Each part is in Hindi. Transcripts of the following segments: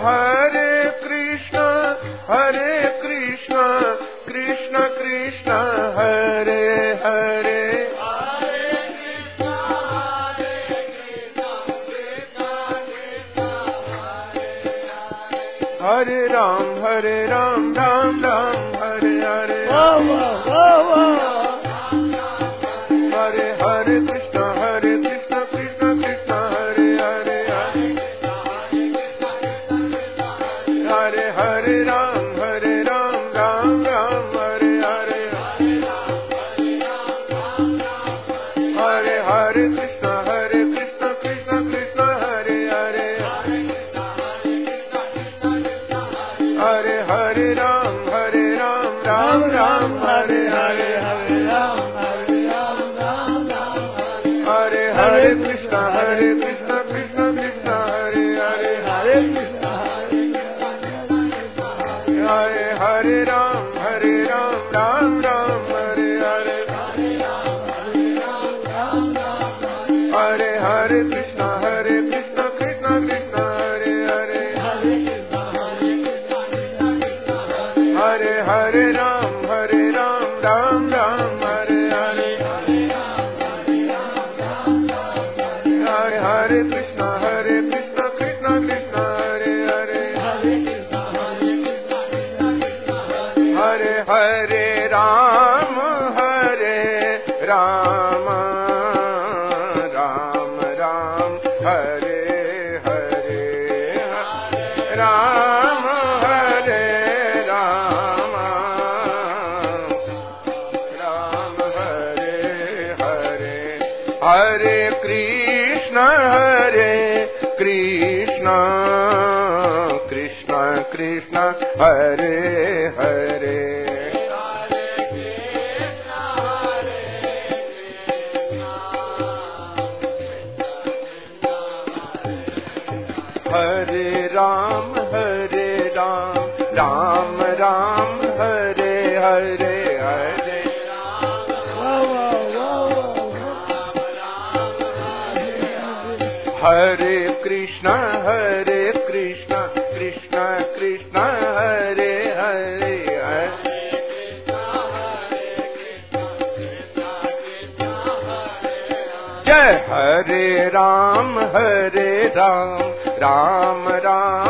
Hare Krishna, Hare Krishna, Krishna Krishna, Hare Hare. Hare Ram, Hare Ram, Ram Ram, Hare Hare. Wow, wow, wow, wow. हरे राम हरे कृष्ण हरे कृष्ण कृष्ण कृष्ण हरे हरे जय हरे राम हरे राम राम राम।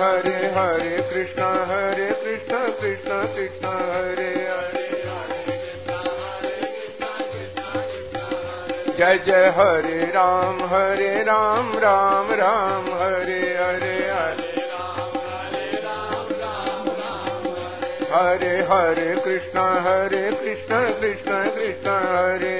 हरे हरे कृष्ण हरे कृष्ण कृष्ण कृष्ण, हरे हरे जय जय हरे राम हरे राम राम राम हरे हरे हरे। हरे हरे कृष्ण हरे कृष्ण कृष्ण कृष्ण, हरे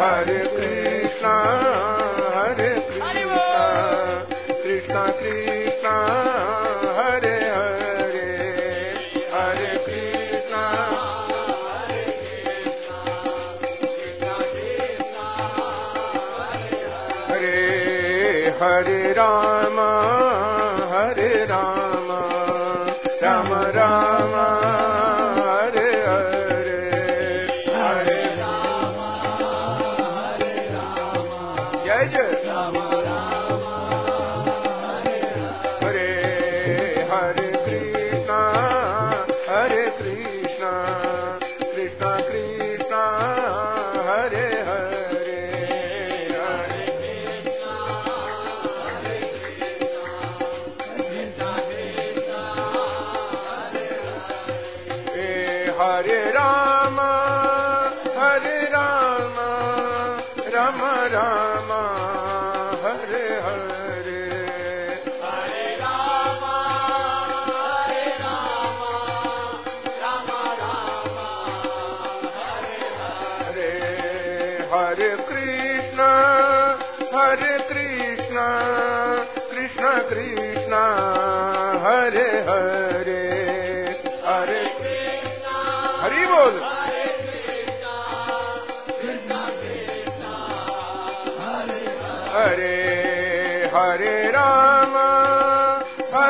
हरे कृष्ण हरे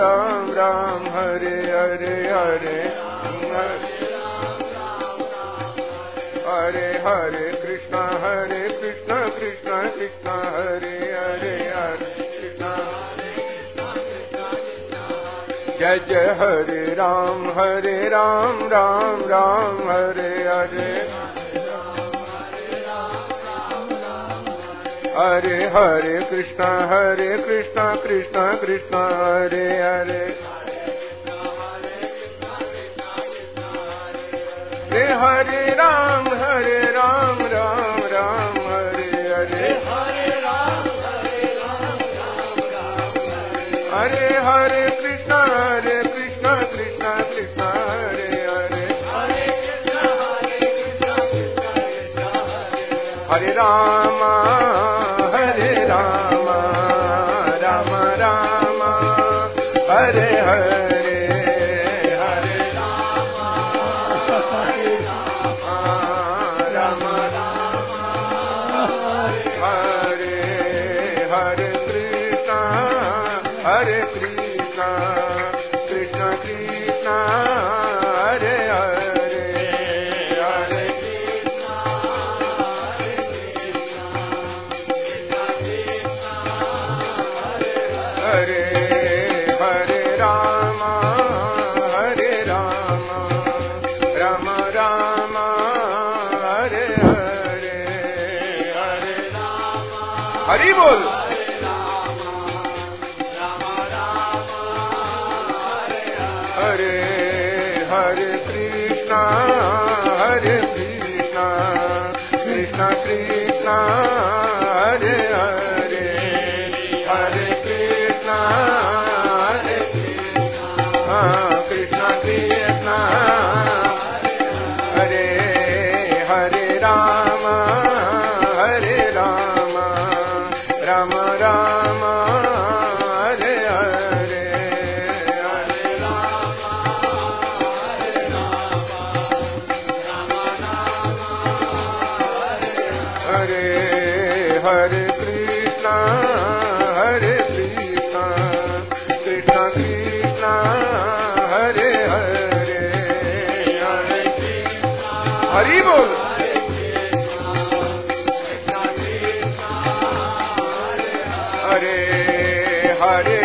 राम राम हरे हरे हरे हरे हरे कृष्ण हरे कृष्ण कृष्ण कृष्ण हरे हरे हरे कृष्ण जय जय हरे राम हरे राम राम राम हरे हरे हरे हरे कृष्ण हरे कृष्ण कृष्ण कृष्ण, हरे हरे। हरे हरे राम हरे राम राम राम, हरे हरे। हरे हरे कृष्ण हरे कृष्ण कृष्ण कृष्ण, हरे हरे। हरे राम हरे Krishna, Hari Bol. Hare Hare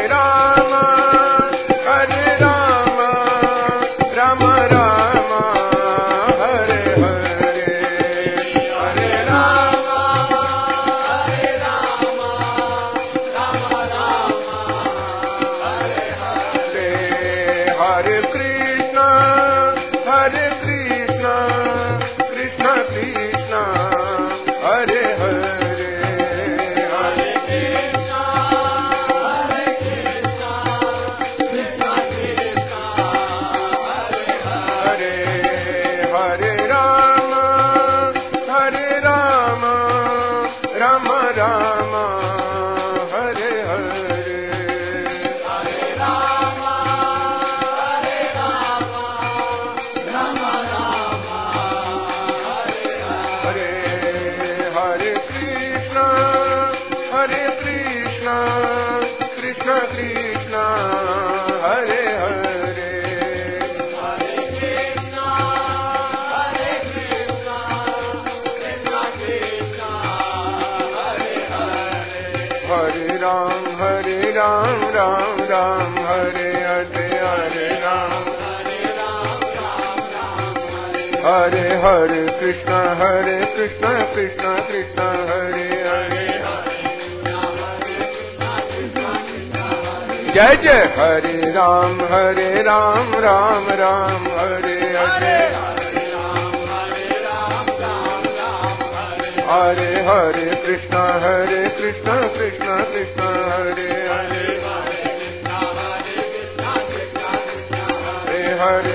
Rama Hare Hare Krishna, Hare Krishna, Krishna Krishna, Hare Hare. जय जय हरे राम हरे राम राम राम हरे हरे हरे हरे कृष्ण हरे कृष्ण कृष्ण कृष्ण हरे हरे हरे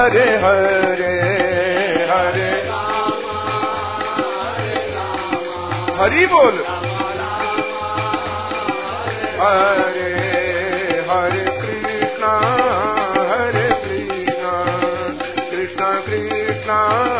हरे हरे हरे। हरि बोल। हरे हरे कृष्णा हरे कृष्णा कृष्णा कृष्णा।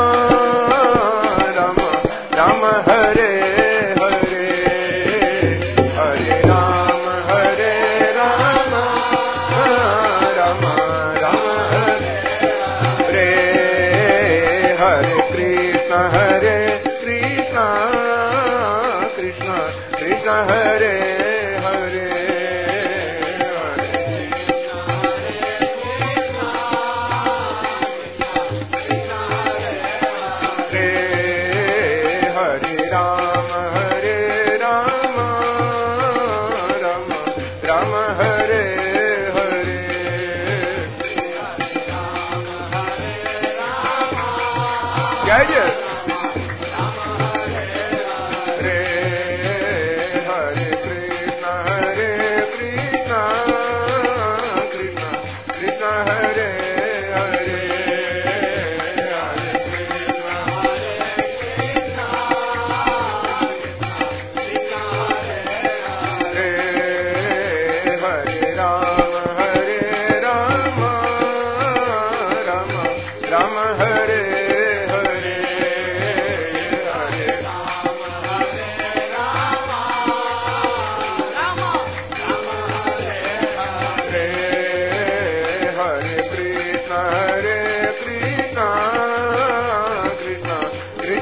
ideas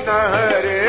नहरे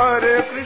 हरे कृष्ण